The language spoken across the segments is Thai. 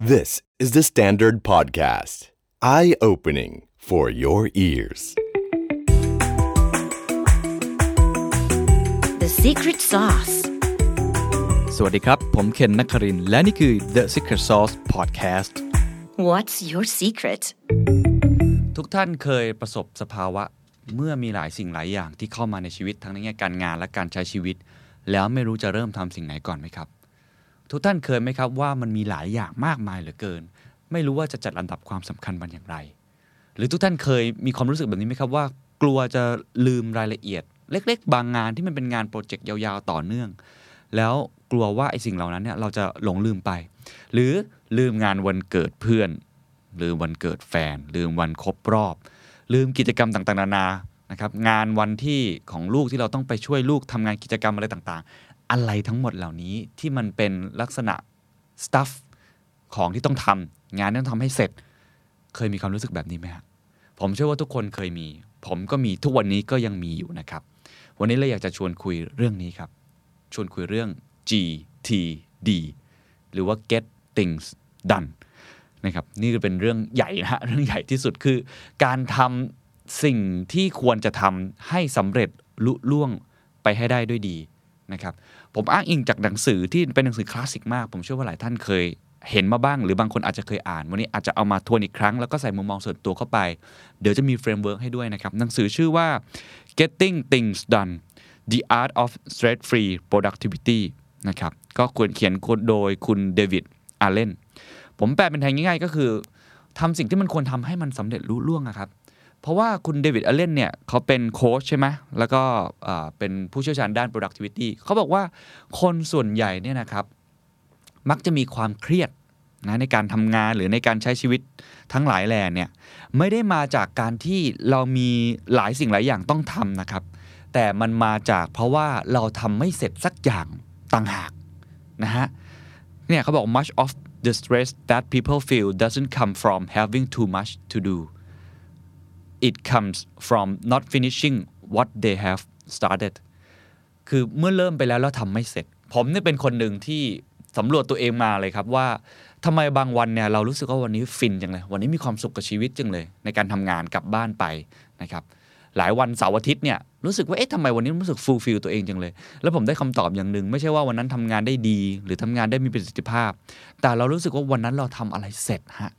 This is the Standard Podcast. Eye opening for your ears. The secret sauce. สวัสดีครับ ผมเคนนักครินทร์และนี่คือ The Secret Sauce Podcast What's your secret? ทุกท่านเคยประสบสภาวะ เมื่อมีหลายสิ่งหลายอย่างที่เข้ามาในชีวิตทั้งในแง่การงานและการใช้ชีวิต แล้วไม่รู้จะเริ่มทำสิ่งไหนก่อนไหมครับ ทุกท่านเคยไหมครับว่ามันมีหลายอย่างมากมายเหลือเกิน ไม่รู้ว่าจะจัดลำดับความสำคัญมันอย่างไร หรือทุกท่านเคยมีความรู้สึกแบบนี้ไหมครับว่า กลัวจะลืมรายละเอียด เล็ก ๆ บางงานที่มันเป็นงานโปรเจกต์ยาวๆต่อเนื่อง แล้วกลัวว่าไอ้สิ่งเหล่านั้นเนี่ยเราจะหลงลืมไป หรือลืมงานวันเกิดเพื่อนลืมวันเกิดแฟน ลืมวันครบรอบ ลืมกิจกรรมต่างๆ นานานะครับงานวันที่ของลูกที่เราต้องไปช่วยลูกทำงานกิจกรรมอะไรต่างๆ อะไรทั้งหมดเหล่านี้ที่มันเป็นลักษณะ stuff ของที่ต้องทำงานที่ต้องทำให้เสร็จ เคยมีความรู้สึกแบบนี้ไหมฮะผมเชื่อว่าทุกคนเคยมี ผมก็มีทุกวันนี้ก็ยังมีอยู่นะครับ วันนี้เราอยากจะชวนคุยเรื่องนี้ครับ ชวนคุยเรื่อง GTD หรือว่า get things done นะครับนี่เป็นเรื่องใหญ่นะฮะเรื่องใหญ่ที่สุดคือ การทำสิ่งที่ควรจะทำให้สำเร็จลุล่วงไปให้ได้ด้วยดี นะครับผมอ้างอิงจากหนังสือที่เป็นหนังสือคลาสสิกมาก ผมเชื่อว่าหลายท่านเคยเห็นมาบ้าง หรือบางคนอาจจะเคยอ่าน วันนี้อาจจะเอามาทวนอีกครั้ง แล้วก็ใส่มุมมองส่วนตัวเข้าไป เดี๋ยวจะมี framework ให้ด้วยนะครับ หนังสือชื่อว่า getting things done the art of stress free productivity นะครับก็คือเขียนโดยคุณเดวิดอาร์เลนผมแปลเป็นไทยง่ายๆ ก็คือทำสิ่งที่มันควรทำให้มันสำเร็จรุ่ล่วงอะครับ เพราะว่าคุณเดวิดอเลนเนี่ยเขาเป็นโค้ชใช่ไหมแล้วก็เป็นผู้เชี่ยวชาญด้าน productivity เขาบอกว่าคนส่วนใหญ่เนี่ยนะครับ มักจะมีความเครียดนะในการทำงานหรือในการใช้ชีวิตทั้งหลายแหล่เนี่ยไม่ได้มาจากการที่เรามีหลายสิ่งหลายอย่างต้องทำนะครับ แต่มันมาจากเพราะว่าเราทำไม่เสร็จสักอย่างต่างหากนะฮะเนี่ยเขาบอก much of the stress that people feel doesn't come from having too much to do it comes from not finishing what they have started คือเมื่อเริ่มไปแล้วแล้วทำไม่เสร็จ ผมเนี่ยเป็นคนหนึ่งที่สำรวจตัวเองมาเลยครับว่าทำไมบางวันเนี่ยเรารู้สึกว่าวันนี้ฟินจังเลย วันนี้มีความสุขกับชีวิตจังเลย ในการทำงานกลับบ้านไปนะครับหลายวันเสาร์อาทิตย์เนี่ยรู้สึกว่าเอ๊ะทำไมวันนี้รู้สึก fulfill ตัวเองจังเลย แล้วผมได้คำตอบอย่างหนึ่งไม่ใช่ว่าวันนั้นทำงานได้ดี หรือทำงานได้มีประสิทธิภาพ แต่เรารู้สึกว่าวันนั้นเราทำอะไรเสร็จฮะ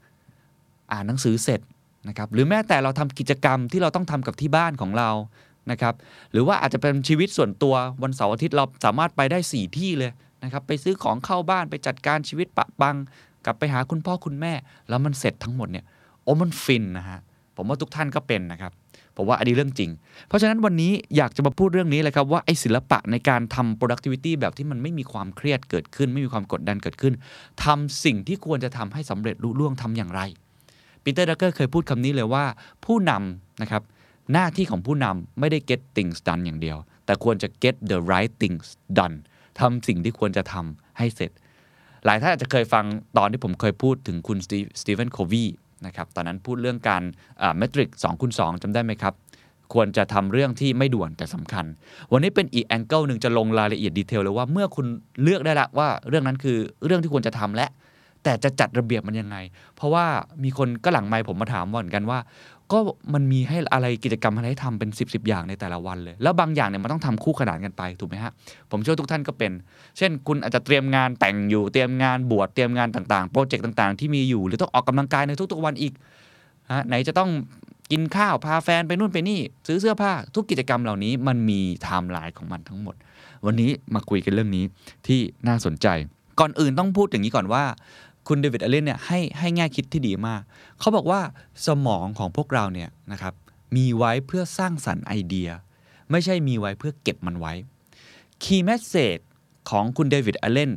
อ่านหนังสือเสร็จ นะครับหรือแม้แต่เราทำกิจกรรมที่เราต้องทำกับที่บ้านของเรานะครับหรือว่าอาจจะเป็นชีวิตส่วนตัววันเสาร์อาทิตย์เราสามารถไปได้ 4 ที่เลยนะครับไปซื้อของเข้าบ้านไปจัดการชีวิตปะปัง กลับไปหาคุณพ่อคุณแม่ แล้วมันเสร็จทั้งหมดเนี่ยโอ้มันฟินนะฮะผมว่าทุกท่านก็เป็นนะครับผมว่าอันนี้เรื่องจริง เพราะฉะนั้นวันนี้อยากจะมาพูดเรื่องนี้เลยครับว่าไอ้ศิลปะในการทำ productivity แบบที่มันไม่มีความเครียดเกิดขึ้น ไม่มีความกดดันเกิดขึ้นทำสิ่งที่ควรจะทำให้สำเร็จลุล่วงทำอย่างไร ปีเตอร์ ดรักเกอร์เคยพูดคำนี้เลยว่าผู้นำนะครับหน้าที่ของผู้นำไม่ได้ get things done อย่างเดียว แต่ควรจะ get the right things done ทำสิ่งที่ควรจะทำให้เสร็จ หลายท่านอาจจะเคยฟังตอนที่ผมเคยพูดถึงคุณสตีเฟนโควีนะครับตอนนั้นพูดเรื่องการเมตริก2คูณ2จำได้ไหมครับ ควรจะทำเรื่องที่ไม่ด่วนแต่สำคัญ วันนี้เป็นอีกแองเกิลหนึ่งจะลงรายละเอียดดีเทลเลยว่าเมื่อคุณเลือกได้ละว่าเรื่องนั้นคือเรื่องที่ควรจะทำและ แต่จะจัดระเบียบมันยังไง เพราะว่ามีคนก็หลังไมค์ผมมาถามว่าเหมือนกันว่า ก็มันมีให้อะไรกิจกรรมอะไรให้ทำเป็น 10บสอย่างในแต่ละวันเลย แล้วบางอย่างเนี่ยมันต้องทำคู่ขนานกันไปถูกไหมฮะผมเชื่อทุกท่านก็เป็น เช่น คุณอาจจะเตรียมงานแต่งอยู่เตรียมงานบวชเตรียมงานต่างๆ โปรเจกต์ต่างๆ ที่มีอยู่ หรือต้องออกกำลังกายในทุกๆวันอีกฮะไหนจะต้องกินข้าวพาแฟนไปนู่นไปนี่ซื้อเสื้อผ้าทุกกิจกรรมเหล่านี้มันมีไทม์ไลน์ของมันทั้งหมด วันนี้มาคุยกันเรื่องนี้ที่น่าสนใจ ก่อนอื่นต้องพูดอย่างนี้ก่อนว่า คุณเดวิดอเลนเนี่ยให้ให้แง่คิดที่ดีมาก เขาบอกว่าสมองของพวกเราเนี่ยนะครับมีไว้เพื่อสร้างสรรค์ไอเดีย ไม่ใช่มีไว้เพื่อเก็บมันไว้ Key Message ของคุณเดวิดอเลน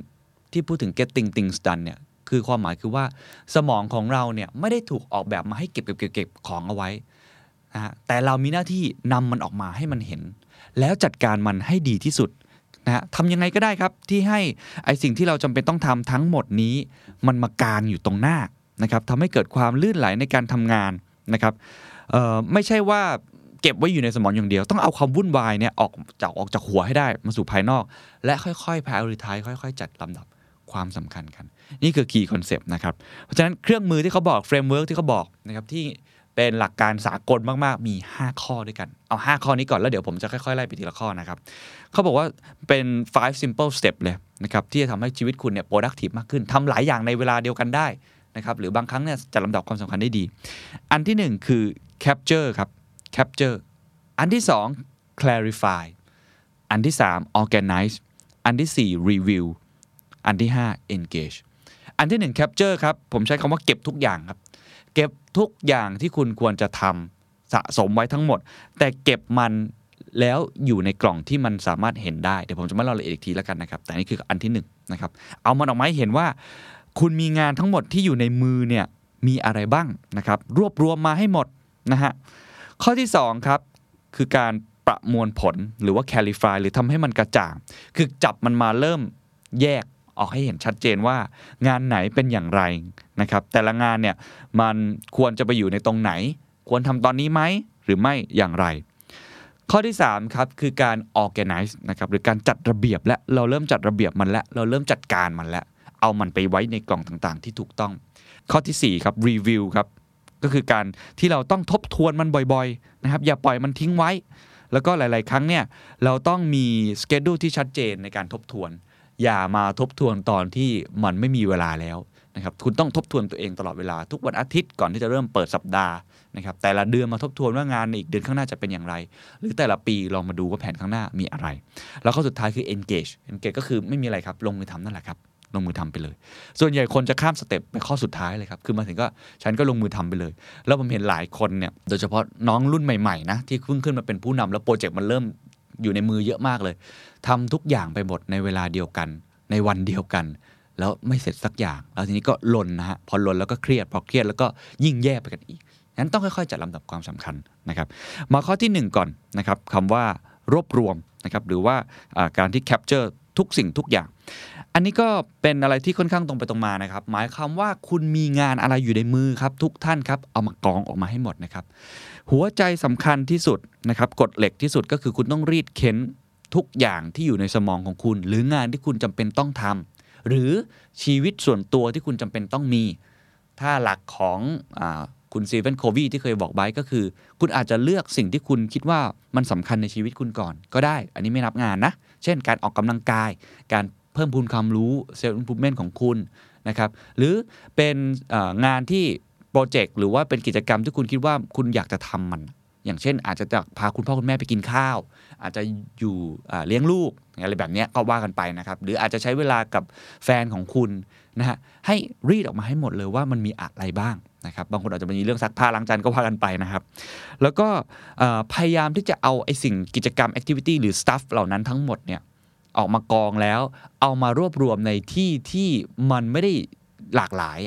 ที่พูดถึง getting things done เนี่ยคือความหมายคือว่าสมองของเราเนี่ยไม่ได้ถูกออกแบบมาให้เก็บเก็บเก็บเก็บของเอาไว้นะฮะแต่เรามีหน้าที่นำมันออกมาให้มันเห็น แล้วจัดการมันให้ดีที่สุด นะฮะทำยังไงก็ได้ครับที่ให้ไอสิ่งที่เราจำเป็นต้องทำทั้งหมดนี้ มันมากางอยู่ตรงหน้านะครับทำให้เกิดความลื่นไหลในการทำงานนะครับไม่ใช่ว่าเก็บไว้อยู่ในสมองอย่างเดียว ต้องเอาความวุ่นวายเนี่ยออกจากออกจากหัวให้ได้มาสู่ภายนอก และค่อยๆ prioritize ค่อยๆ จัดลำดับความสำคัญกัน นี่คือ key concept นะครับ เพราะฉะนั้นเครื่องมือที่เขาบอก framework ที่เขาบอกนะครับที่ เป็นหลักการสากลมากๆ มี 5 ข้อด้วยกัน เอา 5 ข้อนี้ก่อน แล้วเดี๋ยวผมจะค่อยๆ ไล่ไปทีละข้อนะครับ เขาบอกว่าเป็น five simple step เลยนะครับที่จะทำให้ชีวิตคุณเนี่ย productive มากขึ้นทำหลายอย่างในเวลาเดียวกันได้นะครับหรือบางครั้งเนี่ยจัดลำดับความสำคัญได้ดี อันที่ 1 คือ capture ครับ capture อันที่ 2 clarify อันที่ 3 organize อันที่ 4 review อันที่ 5 engage อันที่ 1 capture ครับ ผมใช้คำว่าเก็บทุกอย่างครับ เก็บทุกอย่างที่คุณควรจะทำสะสมไว้ทั้งหมด แต่เก็บมันแล้วอยู่ในกล่องที่มันสามารถเห็นได้ เดี๋ยวผมจะมาเล่ารายละเอียดอีกทีแล้วกันนะครับ แต่นี่คืออันที่1นนะครับ เอามันออกมาให้เห็นว่า คุณมีงานทั้งหมดที่อยู่ในมือเนี่ยมีอะไรบ้างนะครับ รวบรวมมาให้หมดนะฮะ ข้อที่2ครับคือการประมวลผลหรือว่า clarify หรือทำให้มันกระจ่าง คือจับมันมาเริ่มแยก ออกให้เห็นชัดเจนว่างานไหนเป็นอย่างไรนะครับแต่ละงานเนี่ยมันควรจะไปอยู่ในตรงไหน ควรทำตอนนี้ไหมหรือไม่อย่างไร ข้อที่3ครับคือการ organize นะครับหรือการจัดระเบียบและเราเริ่มจัดระเบียบมันแล้วเราเริ่มจัดการมันแล้วเอามันไปไว้ในกล่องต่างๆ ที่ถูกต้อง ข้อทีสี่4ครับ review ครับก็คือการที่เราต้องทบทวนมันบ่อยๆนะครับอย่าปล่อยมันทิ้งไว้ แล้วก็หลาย ๆ ครั้งเนี่ยเราต้องมีสเกจดูที่ชัดเจนในการทบทวน อย่ามาทบทวนตอนที่มันไม่มีเวลาแล้วนะครับคุณต้องทบทวนตัวเองตลอดเวลาทุกวันอาทิตย์ก่อนที่จะเริ่มเปิดสัปดาห์นะครับแต่ละเดือนมาทบทวนว่างานในอีกเดือนข้างหน้าจะเป็นอย่างไร หรือแต่ละปีลองมาดูว่าแผนข้างหน้ามีอะไร แล้วข้อสุดท้ายคือ engage engage ก็คือไม่มีอะไรครับลงมือทำนั่นแหละครับลงมือทำไปเลย ส่วนใหญ่คนจะข้ามสเต็ปไปข้อสุดท้ายเลยครับ คือมาถึงก็ฉันก็ลงมือทำไปเลย แล้วผมเห็นหลายคนเนี่ย โดยเฉพาะน้องรุ่นใหม่ๆนะที่เพิ่งขึ้นมาเป็นผู้นำแล้วโปรเจกต์มันเริ่ม อยู่ในมือเยอะมากเลยทำทุกอย่างไปหมดในเวลาเดียวกัน ในวันเดียวกัน แล้วไม่เสร็จสักอย่าง แล้วทีนี้ก็ลนนะฮะพอลนแล้วก็เครียดพอเครียดแล้วก็ยิ่งแย่ไปกันอีกงั้นต้องค่อยๆจัดลำดับความสำคัญนะครับ มาข้อที่ 1 ก่อนนะครับคำว่ารวบรวมนะครับหรือว่าการที่ capture ทุกสิ่งทุกอย่าง อันนี้ก็เป็นอะไรที่ค่อนข้างตรงไปตรงมานะครับ หมายความว่าคุณมีงานอะไรอยู่ในมือครับทุกท่านครับเอามากองออกมาให้หมดนะครับ หัวใจสำคัญที่สุดนะครับกฎเหล็กที่สุดก็คือคุณต้องรีดเค้นทุกอย่างที่อยู่ในสมองของคุณ หรืองานที่คุณจำเป็นต้องทำหรือชีวิตส่วนตัวที่คุณจำเป็นต้องมี ถ้าหลักของอคุณสตีเวนโควีย์ที่เคยบอกไว้ก็คือ คุณอาจจะเลือกสิ่งที่คุณคิดว่ามันสำคัญในชีวิตคุณก่อน ก็ได้ อันนี้ไม่นับงานนะ เช่น การออกกำลังกาย การเพิ่มพูนความรู้ self improvement ของคุณนะครับ หรือเป็นงานที่ โปรเจกต์หรือว่าเป็นกิจกรรมที่คุณคิดว่าคุณอยากจะทำมัน อย่างเช่น อาจจะพาคุณพ่อคุณแม่ไปกินข้าว อาจจะอยู่เลี้ยงลูกอะไรแบบนี้ก็ว่ากันไปนะครับ หรืออาจจะใช้เวลากับแฟนของคุณนะฮะให้รีดออกมาให้หมดเลยว่ามันมีอะไรบ้างนะครับบางคนอาจจะมีเรื่องซักผ้าล้างจานก็ว่ากันไปนะครับ แล้วก็พยายามที่จะเอาไอ้สิ่งกิจกรรมแอคทิวิตี้หรือ stuff เหล่านั้นทั้งหมดเนี่ยออกมากองแล้ว เอามารวบรวมในที่ที่มันไม่ได้หลากหลาย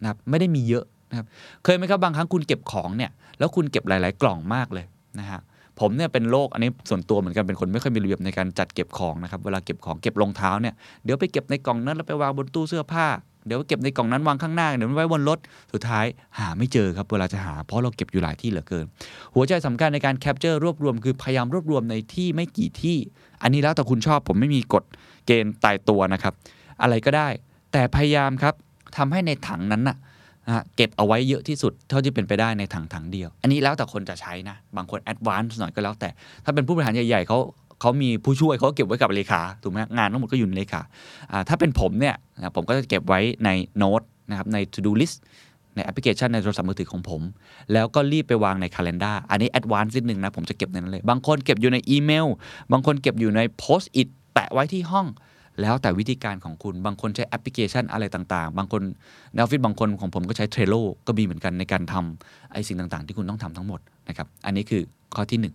นะครับไม่ได้มีเยอะ นะครับเคยไหมครับบางครั้งคุณเก็บของเนี่ยแล้วคุณเก็บหลาย ๆ กล่องมากเลยนะฮะผมเนี่ยเป็นโรคอันนี้ส่วนตัวเหมือนกันเป็นคนไม่ค่อยมีระเบียบในการจัดเก็บของนะครับเวลาเก็บของเก็บรองเท้าเนี่ยเดี๋ยวไปเก็บในกล่องนั้นแล้วไปวางบนตู้เสื้อผ้าเดี๋ยวเก็บในกล่องนั้นวางข้างหน้าเดี๋ยวไว้บนรถสุดท้ายหาไม่เจอครับเวลาจะหาเพราะเราเก็บอยู่หลายที่เหลือเกิน หัวใจสำคัญในการแคปเจอร์รวบรวมคือพยายามรวบรวมในที่ไม่กี่ที่ อันนี้แล้วแต่คุณชอบผมไม่มีกฎเกณฑ์ตายตัวนะครับ อะไรก็ได้ แต่พยายามครับทำให้ในถังนั้นนะนะฮะ เก็บเอาไว้เยอะที่สุดเท่าที่เป็นไปได้ในถังถังเดียว อันนี้แล้วแต่คนจะใช้นะ บางคน advance หน่อยก็แล้วแต่ ถ้าเป็นผู้บริหารใหญ่ๆเขาเขามีผู้ช่วยเขาเก็บไว้กับเลขาถูกไหมงานทั้งหมดก็อยู่ในเลขาอ่าถ้าเป็นผมเนี่ยผมก็จะเก็บไว้ในโน้ตนะครับใน to do list ในแอปพลิเคชันในโทรศัพท์มือถือของผม แล้วก็รีบไปวางใน calendar อันนี้ advance นิดนึงนะ ผมจะเก็บในนั้นเลย บางคนเก็บอยู่ในอีเมล บางคนเก็บอยู่ใน post it แปะไว้ที่ห้อง แล้วแต่วิธีการของคุณบางคนใช้แอปพลิเคชันอะไรต่างๆ บางคนในออฟฟิศบางคนของผมก็ใช้ Trello ก็มีเหมือนกันในการทำไอ้สิ่งต่างๆ ที่คุณต้องทำทั้งหมดนะครับอันนี้คือข้อที่หนึ่ง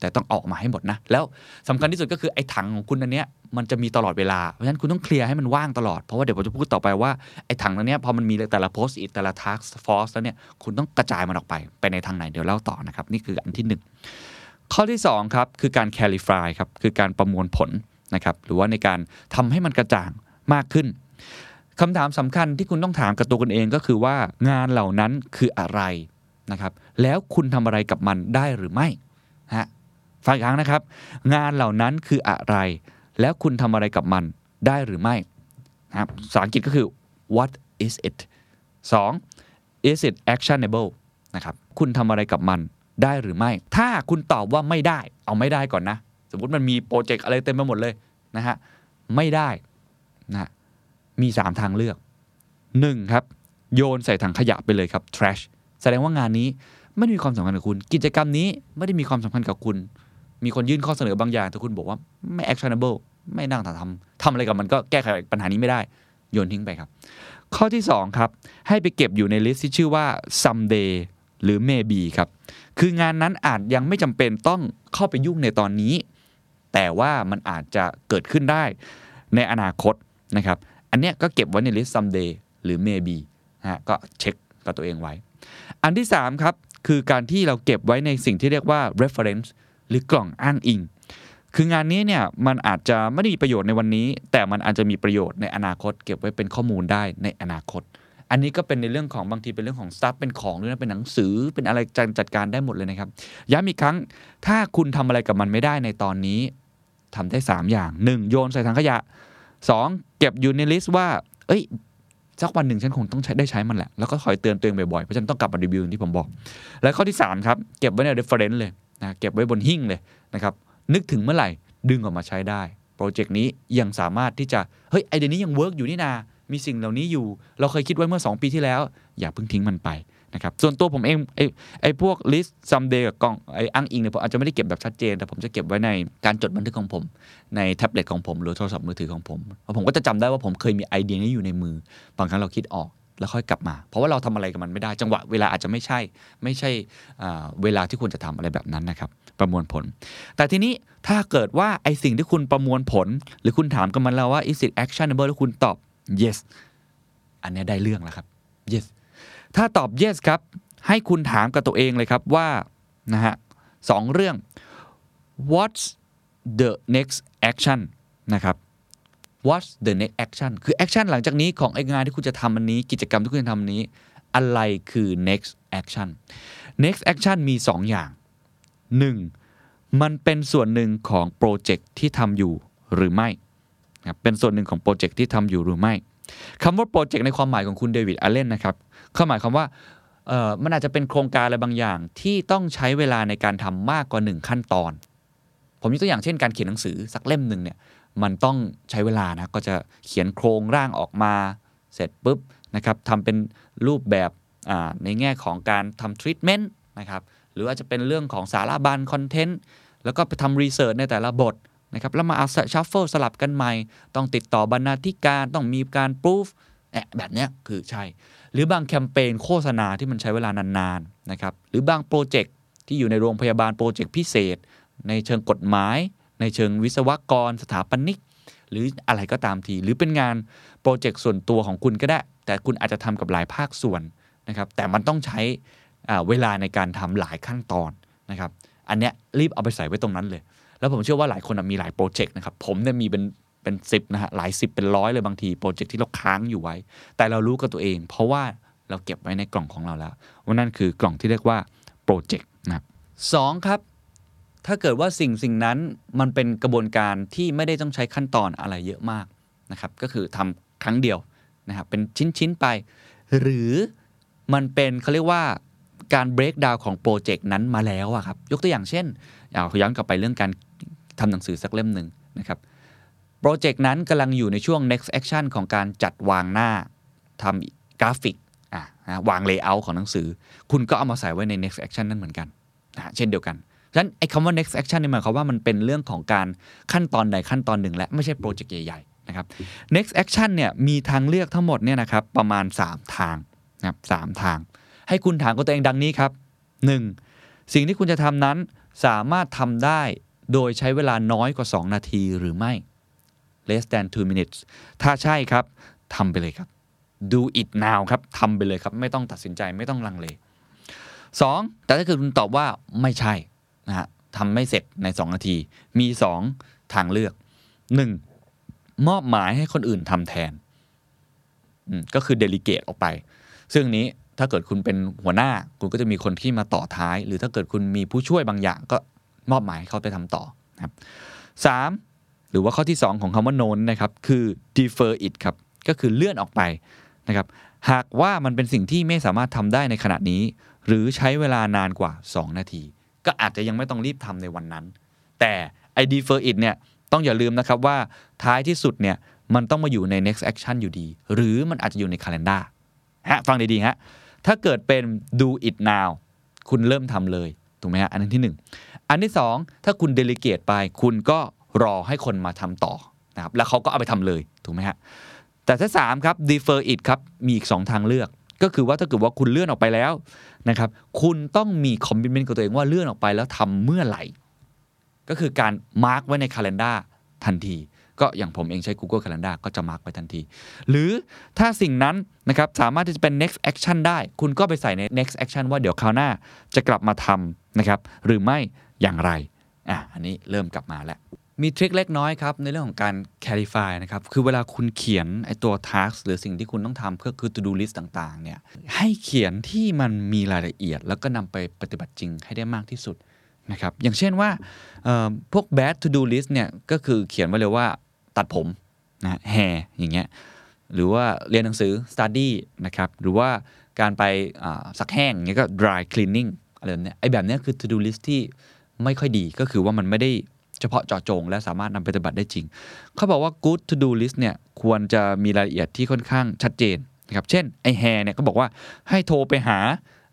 แต่ต้องออกมาให้หมดนะ แล้วสำคัญที่สุดก็คือไอ้ถังของคุณอันเนี้ยมันจะมีตลอดเวลา เพราะฉะนั้นคุณต้องเคลียร์ให้มันว่างตลอด เพราะว่าเดี๋ยวผมจะพูดต่อไปว่า ไอ้ถังอันเนี้ยพอมันมีแต่ละ post it แต่ละ task force แล้วเนี่ยคุณต้องกระจายมันออกไป ไปในทางไหนเดี๋ยวเล่าต่อนะครับ นี่คืออันที่หนึ่งข้อที่ 2 ครับ คือการ clarify ครับ คือการประมวลผล นะครับหรือว่าในการทำให้มันกระจ่างมากขึ้นคำถามสำคัญที่คุณต้องถามกับตัวคุณเองก็คือว่างานเหล่านั้นคืออะไรนะครับแล้วคุณทำอะไรกับมันได้หรือไม่ฮะฟังอีกครั้งนะครับ งานเหล่านั้นคืออะไร แล้วคุณทำอะไรกับมันได้หรือไม่นะครับภาษาอังกฤษก็คือ what is it 2 is it actionable นะครับคุณทำอะไรกับมันได้หรือไม่ ถ้าคุณตอบว่าไม่ได้ เอาไม่ได้ก่อนนะ มมติมันมีโปรเจกต์อะไรเต็มไปหมดเลยนะฮะไม่ได้นะมี 3 ทางเลือก 1. ครับ โยนใส่ถังขยะไปเลยครับ trash แสดงว่างานนี้ไม่ได้มีความสำคัญกับคุณ กิจกรรมนี้ไม่ได้มีความสำคัญกับคุณ มีคนยื่นข้อเสนอบางอย่าง แต่คุณบอกว่าไม่ actionable ไม่นั่งทำทำอะไรกับมันก็แก้ไขปัญหานี้ไม่ได้ โยนทิ้งไปครับ ข้อที่ 2 ครับ ให้ไปเก็บอยู่ใน list ที่ชื่อว่า someday หรือ maybe ครับ คืองานนั้นอาจยังไม่จำเป็นต้องเข้าไปยุ่งในตอนนี้ แต่ว่ามันอาจจะเกิดขึ้นได้ในอนาคตนะครับ อันเนี้ยก็เก็บไว้ในลิสต์ someday หรือ maybe ฮะก็เช็คกับตัวเองไว้ อันที่ 3 ครับ คือการที่เราเก็บไว้ในสิ่งที่เรียกว่า reference หรือกล่องอ้างอิง คืองานนี้เนี่ยมันอาจจะไม่ได้มีประโยชน์ในวันนี้ แต่มันอาจจะมีประโยชน์ในอนาคต เก็บไว้เป็นข้อมูลได้ในอนาคต อันนี้ก็เป็นในเรื่องของบางทีเป็นเรื่องของ stuff เป็นของด้วยนะเป็นหนังสือเป็นอะไรจัดการได้หมดเลยนะครับย้ำอีกครั้งถ้าคุณทำอะไรกับมันไม่ได้ในตอนนี้ ทำได้ 3 อย่าง 1. โยนใส่ถังขยะ 2. เก็บอยู่ใน list ว่า เอ้ยสักวันหนึ่งฉันคงต้องใช้ได้ใช้มันแหละ แล้วก็คอยเตือนตัวเองบ่อยๆ เพราะฉันต้องกลับมารีวิวที่ผมบอก และข้อที่ 3 ครับ เก็บไว้ใน reference เลยนะเก็บไว้บนหิ้งเลยนะครับ นึกถึงเมื่อไหร่ดึงออกมาใช้ได้ โปรเจกต์นี้ยังสามารถที่จะ เฮ้ยไอเดียนี้ยัง work อยู่นี่นา มีสิ่งเหล่านี้อยู่ เราเคยคิดไว้เมื่อ 2 ปีที่แล้ว อย่าเพิ่งทิ้งมันไป นะครับส่วนตัวผมเองไอไอพวก list someday กับกล่องไอ้อ้างอิงเนี่ยผมอาจจะไม่ได้เก็บแบบชัดเจน แต่ผมจะเก็บไว้ในการจดบันทึกของผม ในแท็บเล็ตของผม หรือโทรศัพท์มือถือของผมเพราะผมก็จะจำได้ว่าผมเคยมีไอเดียนี้อยู่ในมือบางครั้งเราคิดออกแล้วค่อยกลับมา เพราะว่าเราทำอะไรกับมันไม่ได้ จังหวะเวลาอาจจะไม่ใช่ ไม่ใช่เวลาที่ควรจะทำอะไรแบบนั้นนะครับ ประมวลผล แต่ทีนี้ถ้าเกิดว่าไอสิ่งที่คุณประมวลผล หรือคุณถามกับมันแล้วว่า is it actionable แล้วคุณตอบ yes อันนี้ได้เรื่องแล้วครับ yes ถ้าตอบ yes ครับ ให้คุณถามกับตัวเองเลยครับว่านะฮะสองเรื่อง what's the next action นะครับ what's the next action คือ action หลังจากนี้ของไองานที่คุณจะทำอันนี้ กิจกรรมที่คุณจะทำอันนี้ อะไรคือ next action next action มี 2 อย่าง 1. มันเป็นส่วนหนึ่งของโปรเจกต์ที่ทำอยู่หรือไม่ เป็นส่วนหนึ่งของโปรเจกต์ที่ทำอยู่หรือไม่ คำว่าโปรเจกต์ในความหมายของคุณเดวิดอเลนนะครับเขาหมายความว่ามันอาจจะเป็นโครงการอะไรบางอย่าง ที่ต้องใช้เวลาในการทำมากกว่า 1 ขั้นตอน ผมยกตัวอย่างเช่นการเขียนหนังสือสักเล่มหนึ่งเนี่ยมันต้องใช้เวลานะก็จะเขียนโครงร่างออกมาเสร็จปุ๊บนะครับทำเป็นรูปแบบในแง่ของการทำทรีทเมนต์นะครับหรือว่าจะเป็นเรื่องของสารบัญ content แล้วก็ไปทำ research ในแต่ละบท นะครับแล้วมาเอา shuffle สลับกันใหม่ ต้องติดต่อบรรณาธิการต้องมีการ proof แบบนี้คือใช่ หรือบางแคมเปญโฆษณาที่มันใช้เวลานานๆนะครับหรือบางโปรเจกต์ที่อยู่ในโรงพยาบาลโปรเจกต์พิเศษ ในเชิงกฎหมาย ในเชิงวิศวกร สถาปนิก หรืออะไรก็ตามที หรือเป็นงานโปรเจกต์ส่วนตัวของคุณก็ได้ แต่คุณอาจจะทำกับหลายภาคส่วนนะครับแต่มันต้องใช้เวลาในการทำหลายขั้นตอนนะครับอันเนี้ยรีบเอาไปใส่ไว้ตรงนั้นเลย แล้วผมเชื่อว่าหลายคนมีหลายโปรเจกต์นะครับ ผมเนี่ยมีเป็นเป็นสิบนะฮะหลายสิบเป็นร้อยเลยบางทีโปรเจกต์ที่เราค้างอยู่ไว้ แต่เรารู้กับตัวเอง เพราะว่าเราเก็บไว้ในกล่องของเราแล้วว่านั่นคือกล่องที่เรียกว่าโปรเจกต์นะครับสองครับ ถ้าเกิดว่าสิ่งสิ่งนั้นมันเป็นกระบวนการที่ไม่ได้ต้องใช้ขั้นตอนอะไรเยอะมากนะครับ ก็คือทำครั้งเดียวนะครับเป็นชิ้นๆไป หรือมันเป็นเขาเรียกว่าการ break down ของโปรเจกต์นั้นมาแล้วอะครับ ยกตัวอย่างเช่นเอาย้อนกลับไปเรื่องการ ทำหนังสือสักเล่มหนึ่งนะครับโปรเจกต์นั้นกำลังอยู่ในช่วง next action ของการจัดวางหน้าทำกราฟิกอะนะวาง layout ของหนังสือ คุณก็เอามาใส่ไว้ใน next action นั่นเหมือนกันนะเช่นเดียวกันฉะนั้นไอ้คำว่า next action นี่หมายความว่ามันเป็นเรื่องของการขั้นตอนใดขั้นตอนหนึ่ง และไม่ใช่โปรเจกต์ใหญ่ๆนะครับ next action เนี่ยมีทางเลือกทั้งหมดเนี่ยนะครับประมาณ 3 ทางนะครับสามทาง ให้คุณถามกับตัวเองดังนี้ครับ 1. สิ่งที่คุณจะทำนั้นสามารถทำได้ โดยใช้เวลาน้อยกว่า 2 นาทีหรือไม่ less than 2 minutes ถ้าใช่ครับทำไปเลยครับ do it now ครับทำไปเลยครับ ไม่ต้องตัดสินใจไม่ต้องลังเล 2. แต่ถ้าเกิดคุณตอบว่าไม่ใช่นะฮะทำไม่เสร็จใน 2 นาที มี 2 ทางเลือก 1. มอบหมายให้คนอื่นทำแทน ก็คือเดลิเกตออกไป ซึ่งนี้ถ้าเกิดคุณเป็นหัวหน้า คุณก็จะมีคนที่มาต่อท้าย หรือถ้าเกิดคุณมีผู้ช่วยบางอย่างก็ มอบหมายให้เขาไปทำต่อครับสามหรือว่าข้อที่ 2 ของคำว่า known นะครับคือ defer it ครับก็คือเลื่อนออกไปนะครับหากว่ามันเป็นสิ่งที่ไม่สามารถทำได้ในขณะนี้ หรือใช้เวลานานกว่า 2 นาที ก็อาจจะยังไม่ต้องรีบทำในวันนั้น แต่ไอ้ defer it เนี่ยต้องอย่าลืมนะครับว่าท้ายที่สุดเนี่ยมันต้องมาอยู่ใน next action อยู่ดี หรือมันอาจจะอยู่ใน calendar ฮะฟังดีๆฮะถ้าเกิดเป็น do it now คุณเริ่มทำเลยถูกไหมฮะอันนั้นที่ 1 อันที่ 2 ถ้าคุณ delegate ไป คุณก็รอให้คนมาทำต่อนะครับแล้วเขาก็เอาไปทำเลยถูกไหมฮะแต่ถ้า3ครับ defer it ครับมีอีก 2 ทางเลือก ก็คือว่าถ้าเกิดว่าคุณเลื่อนออกไปแล้วนะครับคุณต้องมี commitment กับตัวเองว่าเลื่อนออกไปแล้วทำเมื่อไหร่ ก็คือการมาร์กไว้ใน calendar ทันทีก็อย่างผมเองใช้ Google Calendar ก็จะมาร์กไว้ทันที หรือถ้าสิ่งนั้นนะครับสามารถที่จะเป็น next action ได้ คุณก็ไปใส่ใน next action ว่าเดี๋ยวคราวหน้าจะกลับมาทำนะครับหรือไม่ อย่างไรอะอันนี้เริ่มกลับมาแล้วมีทริคเล็กน้อยครับ ในเรื่องของการ clarify นะครับ คือเวลาคุณเขียนไอตัว task หรือสิ่งที่คุณต้องทำก็คือ to do list ต่างๆเนี่ยให้เขียนที่มันมีรายละเอียด แล้วก็นำไปปฏิบัติจริงให้ได้มากที่สุดนะครับอย่างเช่นว่าพวก bad to do list เนี่ยก็คือเขียนไว้เลยว่าตัดผมนะแฮอย่างเงี้ยหรือว่าเรียนหนังสือ study นะครับหรือว่าการไปซักแห้งอย่างเงี้ยก็ dry cleaning อะไรแบบเนี้ยไอ้แบบเนี้ยคือ to do list ที่ ไม่ค่อยดีก็คือว่ามันไม่ได้เฉพาะเจาะจง และสามารถนำไปปฏิบัติได้จริง เขาบอกว่า good to do list เนี่ยควรจะมีรายละเอียดที่ค่อนข้างชัดเจนนะครับเช่นไอ้แฮร์เนี่ยก็บอกว่าให้โทรไปหา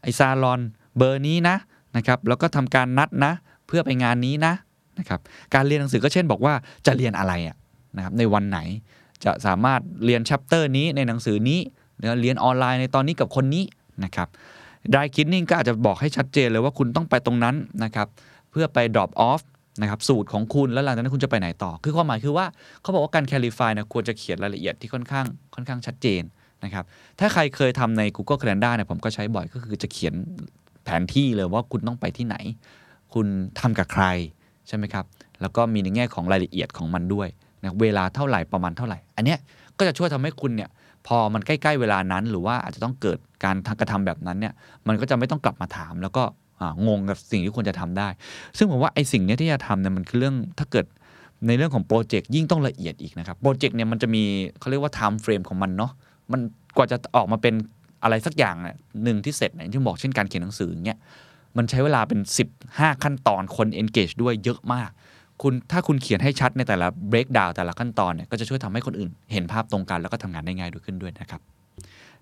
ไอ้ซาลอนเบอร์นี้นะนะครับแล้วก็ทำการนัดนะ เพื่อไปงานนี้นะนะครับการเรียนหนังสือก็เช่นบอกว่าจะเรียนอะไรอะนะครับในวันไหนจะสามารถเรียนชัปเตอร์นี้ในหนังสือนี้หรือเรียนออนไลน์ในตอนนี้กับคนนี้นะครับด y คินนิ่งก็อาจจะบอกให้ชัดเจนเลยว่าคุณต้องไปตรงนั้นนะครับ เพื่อไป drop off นะครับสูตรของคุณแล้วหลังจากนั้นคุณจะไปไหนต่อ คือความหมายคือว่าเขาบอกว่าการ clarify นะควรจะเขียนรายละเอียดที่ค่อนข้างค่อนข้างชัดเจนนะครับถ้าใครเคยทำใน Google Calendar เนี่ยผมก็ใช้บ่อยก็คือจะเขียนแผนที่เลยว่าคุณต้องไปที่ไหน คุณทำกับใครใช่ไหมครับแล้วก็มีในแง่ของรายละเอียดของมันด้วยนะเวลาเท่าไหร่ประมาณเท่าไหร่ อันเนี้ยก็จะช่วยทำให้คุณเนี่ยพอมันใกล้ ๆ เวลานั้นหรือว่าอาจจะต้องเกิดการกระทำแบบนั้นเนี่ยมันก็จะไม่ต้องกลับมาถาม แล้วก็ งงกับสิ่งที่ควรจะทำได้ ซึ่งผมว่าไอ้สิ่งเนี้ยที่จะทำเนี่ยมันคือเรื่องถ้าเกิดในเรื่องของโปรเจกต์ยิ่งต้องละเอียดอีกนะครับโปรเจกต์เนี่ยมันจะมีเขาเรียกว่า time frame ของมันเนาะมันกว่าจะออกมาเป็นอะไรสักอย่างเนี่ยหนึ่งที่เสร็จเนี่ยที่บอกเช่นการเขียนหนังสืออย่างเงี้ยมันใช้เวลาเป็น 15 ขั้นตอนคน engage ด้วยเยอะมาก คุณถ้าคุณเขียนให้ชัดในแต่ละ breakdown แต่ละขั้นตอนเนี่ยก็จะช่วยทำให้คนอื่น เห็นภาพตรงกันแล้วก็ทำงานได้ง่ายด้วยขึ้นด้วยนะครับ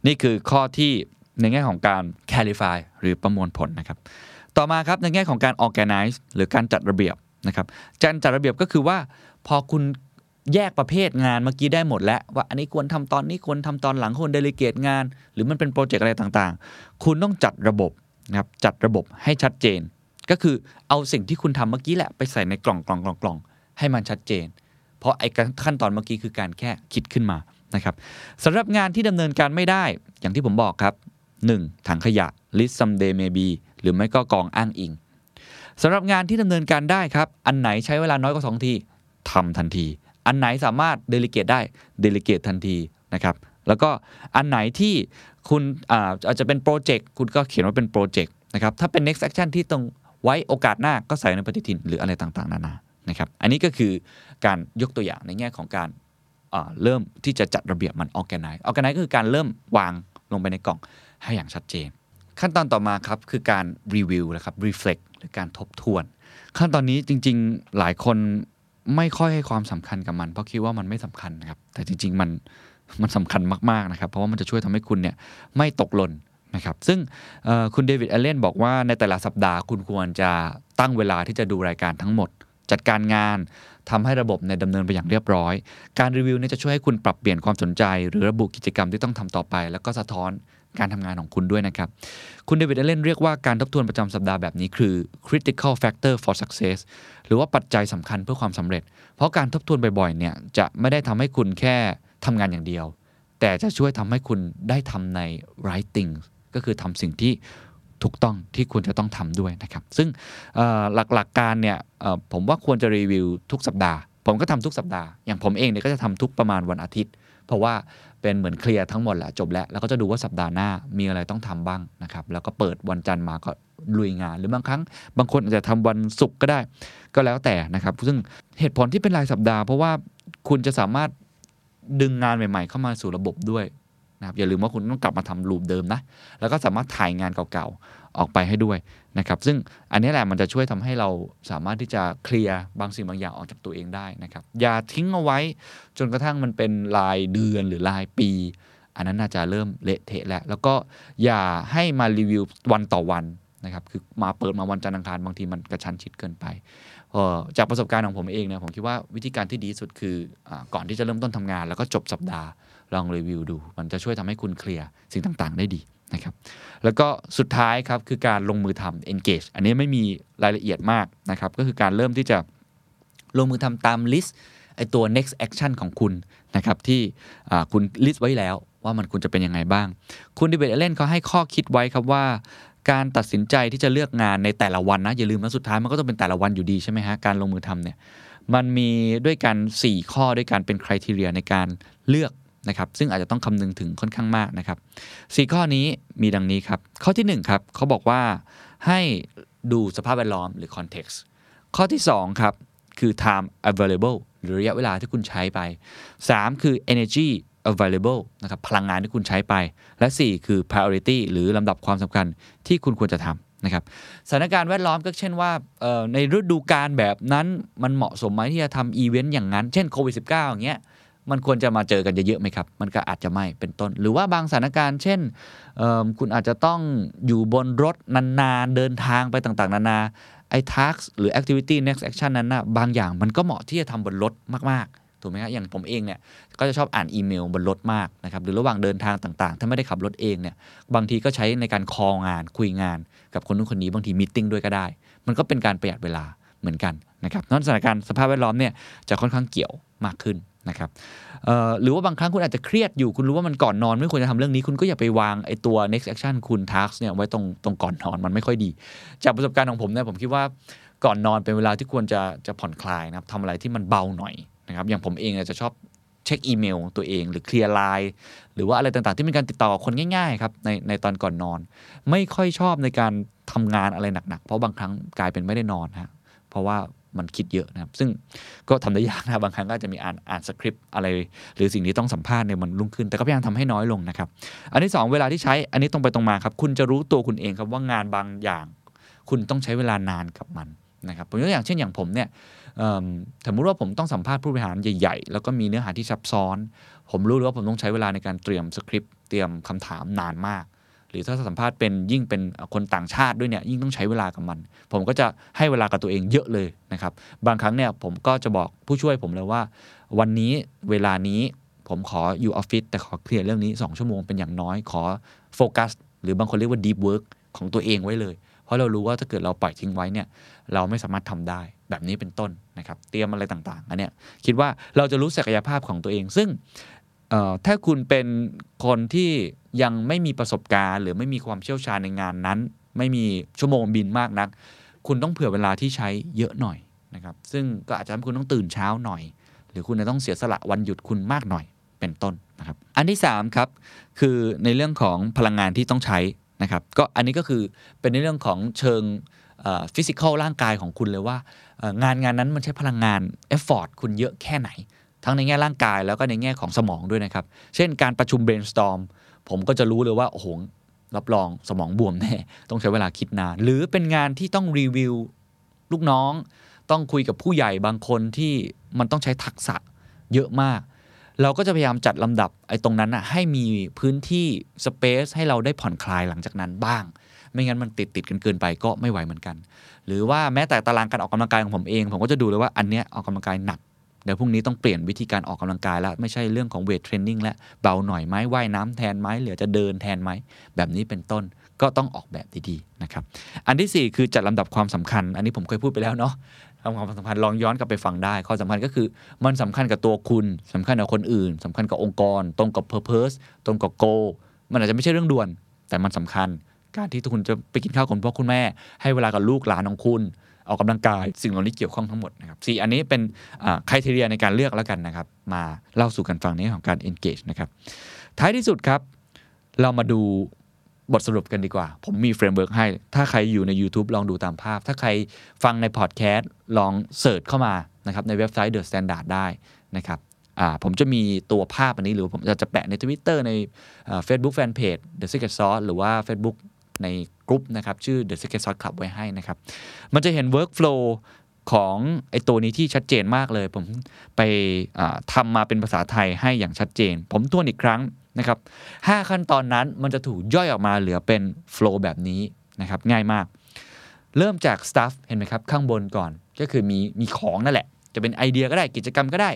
นี่คือข้อที่ ในแง่ของการ clarify หรือประมวลผลนะครับ ต่อมาครับในแง่ของการ organize หรือการจัดระเบียบนะครับการจัดระเบียบก็คือว่าพอคุณแยกประเภทงานเมื่อกี้ได้หมดแล้ว ว่าอันนี้ควรทำตอนนี้ควรทำตอนหลังควรเดลิเกตงาน หรือมันเป็นโปรเจกต์อะไรต่างๆ คุณต้องจัดระบบนะครับจัดระบบให้ชัดเจน ก็คือเอาสิ่งที่คุณทำเมื่อกี้แหละไปใส่ในกล่องกล่องกล่องกล่องให้มันชัดเจน เพราะไอ้ขั้นตอนเมื่อกี้คือการแค่คิดขึ้นมานะครับสำหรับงานที่ดำเนินการไม่ได้อย่างที่ผมบอกครับ 1. ถังขยะ list someday maybe หรือไม่ก็กองอ้างอิงสำหรับงานที่ดำเนินการได้ครับ อันไหนใช้เวลาน้อยกว่า2ทีทำทันที อันไหนสามารถเดลิเกตได้เดลิเกตทันทีนะครับแล้วก็อันไหนที่คุณอาจจะเป็นโปรเจกต์คุณก็เขียนว่าเป็นโปรเจกต์นะครับถ้าเป็น next action ที่ต้องไว้โอกาสหน้าก็ใส่ในปฏิทินหรืออะไรต่างๆ นานานะครับอันนี้ก็คือการยกตัวอย่างในแง่ของการเริ่มที่จะจัดระเบียบมัน organize organize ก็คือการเริ่มวาง ลงไปในกล่องให้อย่างชัดเจน ขั้นตอนต่อมาครับคือการรีวิวนะครับ reflect หรือการทบทวน ขั้นตอนนี้จริง ๆหลายคนไม่ค่อยให้ความสำคัญกับมัน เพราะคิดว่ามันไม่สำคัญนะครับแต่จริง ๆ มันมันสำคัญมากๆนะครับเพราะว่ามันจะช่วยทำให้คุณเนี่ยไม่ตกหล่นนะครับซึ่งคุณเดวิดเอเลนบอกว่าในแต่ละสัปดาห์คุณควรจะตั้งเวลาที่จะดูรายการทั้งหมด จัดการงานทำให้ระบบในดำเนินไปอย่างเรียบร้อย การรีวิวเนี่ยจะช่วยให้คุณปรับเปลี่ยนความสนใจ หรือระบุกิจกรรมที่ต้องทำต่อไป แล้วก็สะท้อนการทำงานของคุณด้วยนะครับ คุณเดวิดเอเลนเรียกว่าการทบทวนประจำสัปดาห์แบบนี้คือ critical factor for success หรือว่าปัจจัยสำคัญเพื่อความสำเร็จ เพราะการทบทวนบ่อยๆ เนี่ยจะไม่ได้ทำให้คุณแค่ทำงานอย่างเดียว แต่จะช่วยทำให้คุณได้ทำใน right things ก็คือทำสิ่งที่ ถูกต้องที่ควรจะต้องทำด้วยนะครับ ซึ่งหลักๆกการเนี่ยผมว่าควรจะรีวิวทุกสัปดาห์ ผมก็ทำทุกสัปดาห์ อย่างผมเองเนี่ยก็จะทำทุกประมาณวันอาทิตย์ เพราะว่าเป็นเหมือนเคลียร์ทั้งหมดแหละจบแล้ว แล้วก็จะดูว่าสัปดาห์หน้ามีอะไรต้องทำบ้างนะครับ แล้วก็เปิดวันจันทร์มาก็ลุยงาน หรือบางครั้งบางคนอาจจะทำวันศุกร์ก็ได้ ก็แล้วแต่นะครับ ซึ่งเหตุผลที่เป็นรายสัปดาห์ เพราะว่าคุณจะสามารถดึงงานใหม่ ๆ เข้ามาสู่ระบบด้วย นะครับอย่าลืมว่าคุณต้องกลับมาทำลูปเดิมนะ แล้วก็สามารถถ่ายงานเก่าๆ ออกไปให้ด้วยนะครับ ซึ่งอันนี้แหละมันจะช่วยทำให้เราสามารถที่จะเคลียร์บางสิ่งบางอย่างออกจากตัวเองได้นะครับ อย่าทิ้งเอาไว้จนกระทั่งมันเป็นรายเดือนหรือรายปี อันนั้นน่าจะเริ่มเละเทะแล้ว แล้วก็อย่าให้มารีวิววันต่อวันนะครับ คือมาเปิดมาวันจันทร์อังคารบางทีมันกระชั้นชิดเกินไปจากประสบการณ์ของผมเองเนี่ยผมคิดว่าวิธีการที่ดีสุดคืออก่อนที่จะเริ่มต้นทำงาน แล้วก็จบสัปดาห์ ลองรีวิวดู มันจะช่วยทำให้คุณเคลียร์สิ่งต่างๆ ได้ดีนะครับ แล้วก็สุดท้ายครับคือการลงมือทำ engage อันนี้ไม่มีรายละเอียดมากนะครับ ก็คือการเริ่มที่จะลงมือทำตาม list ไอตัว next action ของคุณนะครับที่คุณ list ไว้แล้วว่ามันควรจะเป็นยังไงบ้าง คุณดิเบตเอเลนเขาให้ข้อคิดไว้ครับว่า การตัดสินใจที่จะเลือกงานในแต่ละวันนะ อย่าลืมนะสุดท้ายมันก็ต้องเป็นแต่ละวันอยู่ดีใช่ไหมฮะการลงมือทำเนี่ยมันมีด้วยกัน 4 ข้อด้วยกันเป็นคุณทีเรียในการเลือก นะครับซึ่งอาจจะต้องคำนึงถึงค่อนข้างมากนะครับสี่ข้อนี้มีดังนี้ครับ ข้อที่1ครับเขาบอกว่าให้ดูสภาพแวดล้อมหรือ context ข้อที่2ครับคือ time available หรือระยะเวลาที่คุณใช้ไป 3 คือ energy available นะครับพลังงานที่คุณใช้ไป และ 4 คือ priority หรือลำดับความสำคัญที่คุณควรจะทำนะครับสถานการณ์แวดล้อมก็เช่นว่าในฤดูกาลแบบนั้นมันเหมาะสมไหมที่จะทำอีเวนต์อย่างนั้น เช่นโควิด -19 อย่างเงี้ย มันควรจะมาเจอกันเยอะๆไหมครับ มันก็อาจจะไม่เป็นต้น หรือว่าบางสถานการณ์ เช่น คุณอาจจะต้องอยู่บนรถนานๆ เดินทางไปต่างๆ นานา ไอ้ task หรือ activity next action นั้นนะบางอย่างมันก็เหมาะที่จะทำบนรถมากๆ ถูกไหมครับอย่างผมเองเนี่ย ก็จะชอบอ่านอีเมลบนรถมากนะครับ หรือระหว่างเดินทางต่างๆ ถ้าไม่ได้ขับรถเองเนี่ย บางทีก็ใช้ในการคองานคุยงาน กับคนนู้นคนนี้ บางที meeting ด้วยก็ได้ มันก็เป็นการประหยัดเวลาเหมือนกันนะครับนั่นสถานการณ์สภาพแวดล้อมเนี่ยจะค่อนข้างเกี่ยวมากขึ้น นะครับหรือว่าบางครั้งคุณอาจจะเครียดอยู่คุณรู้ว่ามันก่อนนอน ไม่ควรจะทำเรื่องนี้คุณก็อย่าไปวางไอ้ตัว next action คุณ task เนี่ยไว้ตรงตรงก่อนนอนมันไม่ค่อยดี จากประสบการณ์ของผมเนี่ยผมคิดว่าก่อนนอนเป็นเวลาที่ควรจะจะผ่อนคลายนะครับทำอะไรที่มันเบาหน่อยนะครับอย่างผมเองเนี่ยจะชอบเช็คอีเมลตัวเอง หรือเคลียร์ไลน์หรือว่าอะไรต่างๆ ที่เป็นการติดต่อกับคนง่ายๆครับในในตอนก่อนนอน ไม่ค่อยชอบในการทำงานอะไรหนักๆ เพราะบางครั้งกลายเป็นไม่ได้นอนฮะเพราะว่า มันคิดเยอะนะครับซึ่งก็ทำได้ยากนะบางครั้งก็จะมีอ่านอ่านสคริปต์อะไร หรือสิ่งที่ต้องสัมภาษณ์ในวันรุ่งขึ้น แต่ก็พยายามทำให้น้อยลงนะครับ อันที่สองเวลาที่ใช้อันนี้ตรงไปตรงมาครับ คุณจะรู้ตัวคุณเองครับว่างานบางอย่าง คุณต้องใช้เวลานานกับมันนะครับผมยกตัวอย่างเช่นอย่างผมเนี่ยสมมติว่าผมต้องสัมภาษณ์ผู้บริหารใหญ่ๆ แล้วก็มีเนื้อหาที่ซับซ้อน ผมรู้เลยว่าผมต้องใช้เวลาในการเตรียมสคริปต์เตรียมคำถามนานมาก หรือถ้าสัมภาษณ์เป็นยิ่งเป็นคนต่างชาติด้วยเนี่ยยิ่งต้องใช้เวลากับมัน ผมก็จะให้เวลากับตัวเองเยอะเลยนะครับบางครั้งเนี่ยผมก็จะบอกผู้ช่วยผมเลยว่า วันนี้เวลานี้ผมขออยู่ออฟฟิศแต่ขอเคลียร์เรื่องนี้ 2 ชั่วโมงเป็นอย่างน้อยขอโฟกัสหรือบางคนเรียกว่า deep work ของตัวเองไว้เลย เพราะเรารู้ว่าถ้าเกิดเราปล่อยทิ้งไว้เนี่ยเราไม่สามารถทำได้แบบนี้เป็นต้นนะครับ เตรียมอะไรต่างๆอันเนี้ยคิดว่าเราจะรู้ศักยภาพของตัวเอง ซึ่ง ถ้าคุณเป็นคนที่ยังไม่มีประสบการณ์ หรือไม่มีความเชี่ยวชาญในงานนั้น ไม่มีชั่วโมงบินมากนัก คุณต้องเผื่อเวลาที่ใช้เยอะหน่อยนะครับ ซึ่งก็อาจจะทำให้คุณต้องตื่นเช้าหน่อย หรือคุณจะต้องเสียสละวันหยุดคุณมากหน่อยเป็นต้นนะครับ อันที่3ครับคือในเรื่องของพลังงานที่ต้องใช้นะครับ ก็อันนี้ก็คือเป็นในเรื่องของเชิง physical ร่างกายของคุณเลยว่า งานงานนั้นมันใช้พลังงาน effort คุณเยอะแค่ไหน ทั้งในแง่ร่างกายแล้วก็ในแง่ของสมองด้วยนะครับ เช่นการประชุม brainstorm ผมก็จะรู้เลยว่า โอ้โห รับรองสมองบวมแน่ ต้องใช้เวลาคิดนาน หรือเป็นงานที่ต้องรีวิวลูกน้อง ต้องคุยกับผู้ใหญ่บางคนที่มันต้องใช้ทักษะเยอะมาก เราก็จะพยายามจัดลำดับไอ้ตรงนั้นนะให้มีพื้นที่สเปซให้เราได้ผ่อนคลายหลังจากนั้นบ้าง ไม่งั้นมันติดติดกันเกินไปก็ไม่ไหวเหมือนกัน หรือว่าแม้แต่ตารางการออกกำลังกายของผมเอง ผมก็จะดูเลยว่าอันเนี้ยออกกำลังกายหนัก เดี๋ยวพรุ่งนี้ต้องเปลี่ยนวิธีการออกกำลังกายแล้วไม่ใช่เรื่องของเวทเทรนนิ่งแล้วเบาหน่อยไหมว่ายน้ำแทนไหมเหลือจะเดินแทนไหมแบบนี้เป็นต้นก็ต้องออกแบบดีๆนะครับอันที่ 4 คือจัดลำดับความสำคัญ อันนี้ผมเคยพูดไปแล้วเนาะความสำคัญลองย้อนกลับไปฟังได้ข้อสำคัญก็คือมันสำคัญกับตัวคุณสำคัญกับคนอื่นสำคัญกับองค์กร ตรงกับ purpose ตรงกับ goal มันอาจจะไม่ใช่เรื่องด่วน แต่มันสำคัญ การที่คุณจะไปกินข้าวกับคุณพ่อคุณแม่ ให้เวลากับลูกหลานของคุณ ออกกำลังกายสิ่งเหล่านี้เกี่ยวข้องทั้งหมดนะครับสี่อันนี้เป็น criteria ในการเลือกแล้วกันนะครับ มาเล่าสู่กันฟังในของการ engage นะครับ ท้ายที่สุดครับ เรามาดูบทสรุปกันดีกว่า ผมมี framework ให้ ถ้าใครอยู่ใน YouTube ลองดูตามภาพ ถ้าใครฟังในพอดแคสต์ลองเสิร์ชเข้ามานะครับในเว็บไซต์ The Standard ได้นะครับผมจะมีตัวภาพอันนี้หรือผมจะจะแปะใน Twitter ในเฟซบุ๊กแฟนเพจ The Secret Sauce หรือว่า Facebook ในกลุ่มนะครับ ชื่อ The Secret Sauce Club ไว้ให้นะครับ มันจะเห็น workflow ของไอตัวนี้ที่ชัดเจนมากเลย ผมไปอ่าทำมาเป็นภาษาไทยให้อย่างชัดเจน ผมทวนอีกครั้งนะครับ5ขั้นตอนนั้นมันจะถูกย่อยออกมาเหลือเป็น flow แบบนี้นะครับง่ายมาก เริ่มจาก stuff เห็นไหมครับ ข้างบนก่อนก็คือมีมีของนั่นแหละ จะเป็นไอเดียก็ได้กิจกรรมก็ได้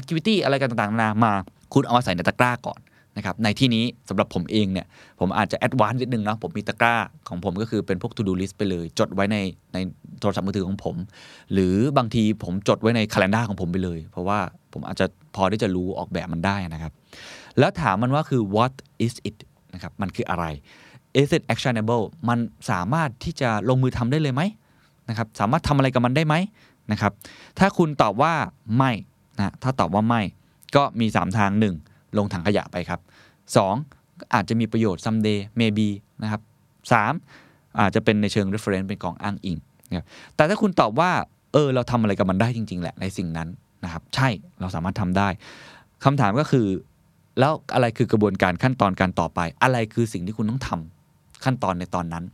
activity อะไรกันต่างๆนานามา คุณเอามาใส่ในตะกร้าก่อน นะครับในที่นี้สำหรับผมเองเนี่ยผมอาจจะแอดวานซ์นิดนึงเนาะผมมีตะกร้าของผมก็คือเป็นพวก to do list ไปเลย จดไว้ในในโทรศัพท์มือถือของผม หรือบางทีผมจดไว้ใน calendar ของผมไปเลย เพราะว่าผมอาจจะพอที่จะรู้ออกแบบมันได้นะครับ แล้วถามมันว่าคือ what is it นะครับมันคืออะไร is it actionable มันสามารถที่จะลงมือทำได้เลยไหมนะครับสามารถทำอะไรกับมันได้ไหมนะครับถ้าคุณตอบว่าไม่นะถ้าตอบว่าไม่ก็มี 3 ทาง 1 ลงถังขยะไปครับ 2 อาจจะมีประโยชน์ someday maybe นะครับ 3 อาจจะเป็นในเชิง reference เป็นกองอ้างอิงนะครับแต่ถ้าคุณตอบว่า เออ เราทำอะไรกับมันได้จริง ๆ แหละในสิ่งนั้นนะครับ ใช่เราสามารถทำได้คำถามก็คือ แล้วอะไรคือกระบวนการขั้นตอนการต่อไป อะไรคือสิ่งที่คุณต้องทำขั้นตอนในตอนนั้น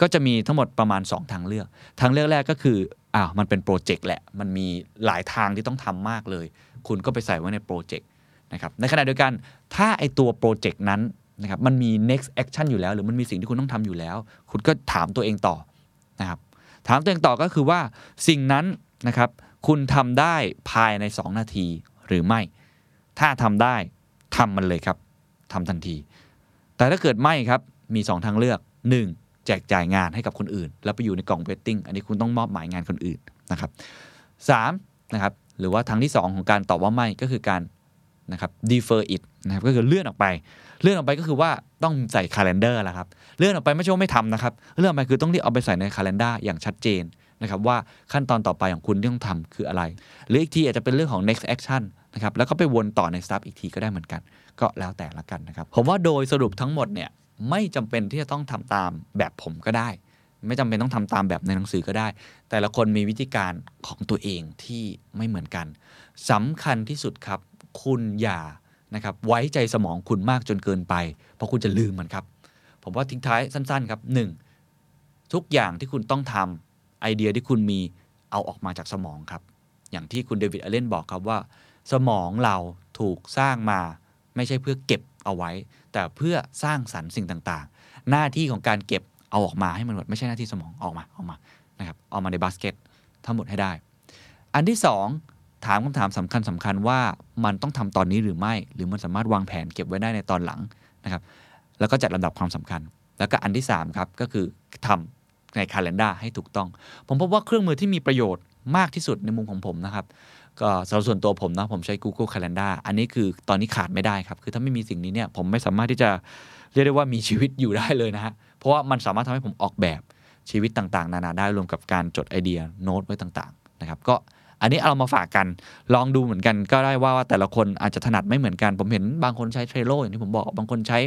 ก็จะมีทั้งหมดประมาณ 2 ทางเลือก ทางเลือกแรกก็คืออ้าวมันเป็นโปรเจกต์แหละ มันมีหลายทางที่ต้องทำมากเลย คุณก็ไปใส่ไว้ในโปรเจกต์ นะครับในขณะเดียวกันถ้าไอตัวโปรเจกต์นั้นนะครับมันมี next action อยู่แล้ว หรือมันมีสิ่งที่คุณต้องทำอยู่แล้ว คุณก็ถามตัวเองต่อนะครับถามตัวเองต่อก็คือว่าสิ่งนั้นนะครับคุณทำได้ภายใน 2 นาทีหรือไม่ ถ้าทำได้ทำมันเลยครับทำทันที แต่ถ้าเกิดไม่ครับมี 2 ทางเลือก 1. แจกจ่ายงานให้กับคนอื่น แล้วไปอยู่ในกล่องเวทติ้งอันนี้คุณต้องมอบหมายงานคนอื่นนะครับสามนะครับหรือว่าทางที่ 2 ของการตอบว่าไม่ก็คือการ นะครับ defer it นะครับก็คือเลื่อนออกไป เลื่อนออกไปก็คือว่าต้องใส่ calendar ล้วครับ เลื่อนออกไปไม่ใช่ว่าไม่ทำนะครับ เลื่อนออกไปคือต้องรีบเอาไปใส่ใน calendar อย่างชัดเจนนะครับว่าขั้นตอนต่อไปของคุณที่ต้องทำคืออะไร หรืออีกทีอาจจะเป็นเรื่องของ next action นะครับแล้วก็ไปวนต่อใน stuff อีกทีก็ได้เหมือนกัน ก็แล้วแต่ละกันนะครับ ผมว่าโดยสรุปทั้งหมดเนี่ยไม่จำเป็นที่จะต้องทำตามแบบผมก็ได้ ไม่จำเป็นต้องทำตามแบบในหนังสือก็ได้ แต่ละคนมีวิธีการของตัวเองที่ไม่เหมือนกันสำคัญที่สุดครับ คุณอย่านะครับไว้ใจสมองคุณมากจนเกินไป เพราะคุณจะลืมมันครับ ผมว่าทิ้งท้ายสั้นๆครับ 1. ทุกอย่างที่คุณต้องทำไอเดียที่คุณมีเอาออกมาจากสมองครับ อย่างที่คุณ David Allen บอกครับว่า สมองเราถูกสร้างมาไม่ใช่เพื่อเก็บเอาไว้ แต่เพื่อสร้างสรรค์สิ่งต่างๆ หน้าที่ของการเก็บเอาออกมาให้มันหมดไม่ใช่หน้าที่สมองออกมาออกมานะครับเอามาในบาสเกตทั้งหมดให้ได้ อันที่สอง ถามคำถามสำคัญสำคัญว่ามันต้องทำตอนนี้หรือไม่ หรือมันสามารถวางแผนเก็บไว้ได้ในตอนหลังนะครับ แล้วก็จัดลำดับความสำคัญ แล้วก็อันที่3ครับก็คือทำในคาล endar ให้ถูกต้อง ผมพบว่าเครื่องมือที่มีประโยชน์มากที่สุดในมุมของผมนะครับก็สำหรับส่วนตัวผมนะผมใช้ Google Calendar อันนี้คือตอนนี้ขาดไม่ได้ครับ คือถ้าไม่มีสิ่งนี้เนี่ยผมไม่สามารถที่จะเรียกได้ว่ามีชีวิตอยู่ได้เลยนะฮะเพราะว่ามันสามารถทำให้ผมออกแบบชีวิตต่างๆ นานาได้รวมกับการจดไอเดียโน้ตไว้ต่างๆนะครับก็ อันนี้เอามาฝากกัน ลองดูเหมือนกันก็ได้ว่าแต่ละคนอาจจะถนัดไม่เหมือนกัน ผมเห็นบางคนใช้ Trello อย่างที่ผมบอก บางคนใช้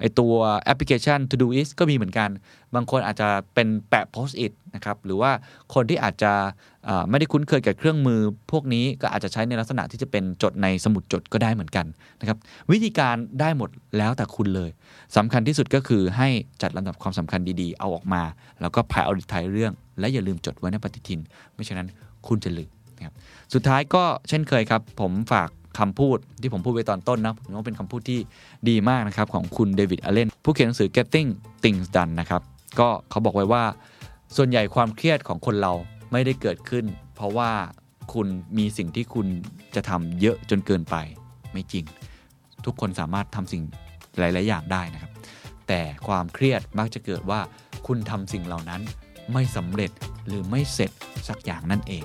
ไอตัวแอปพลิเคชัน To Do Is ก็มีเหมือนกัน บางคนอาจจะเป็นแปะ Post It นะครับ หรือว่าคนที่อาจจะไม่ได้คุ้นเคยกับเครื่องมือ พวกนี้ก็อาจจะใช้ในลักษณะที่จะเป็นจดในสมุดจดก็ได้เหมือนกันนะครับ วิธีการได้หมดแล้วแต่คุณเลยสำคัญที่สุดก็คือให้จัดลำดับความสำคัญดีๆ เอาออกมา แล้วก็ prioritize เรื่อง และอย่าลืมจดไว้ในปฏิทิน ไม่ฉะนั้นคุณจะลืม ครับสุดท้ายก็เช่นเคยครับผมฝากคำพูดที่ผมพูดไว้ตอนต้นนะผมว่าเป็นคำพูดที่ดีมากนะครับของคุณเดวิดอเลนผู้เขียนหนังสือ Getting Things Done นะครับก็เขาบอกไว้ว่า ส่วนใหญ่ความเครียดของคนเราไม่ได้เกิดขึ้น เพราะว่าคุณมีสิ่งที่คุณจะทำเยอะจนเกินไปไม่จริง ทุกคนสามารถทำสิ่งหลาย ๆ อย่างได้นะครับ แต่ความเครียดมักจะเกิดว่าคุณทำสิ่งเหล่านั้นไม่สำเร็จหรือไม่เสร็จสักอย่างนั่นเอง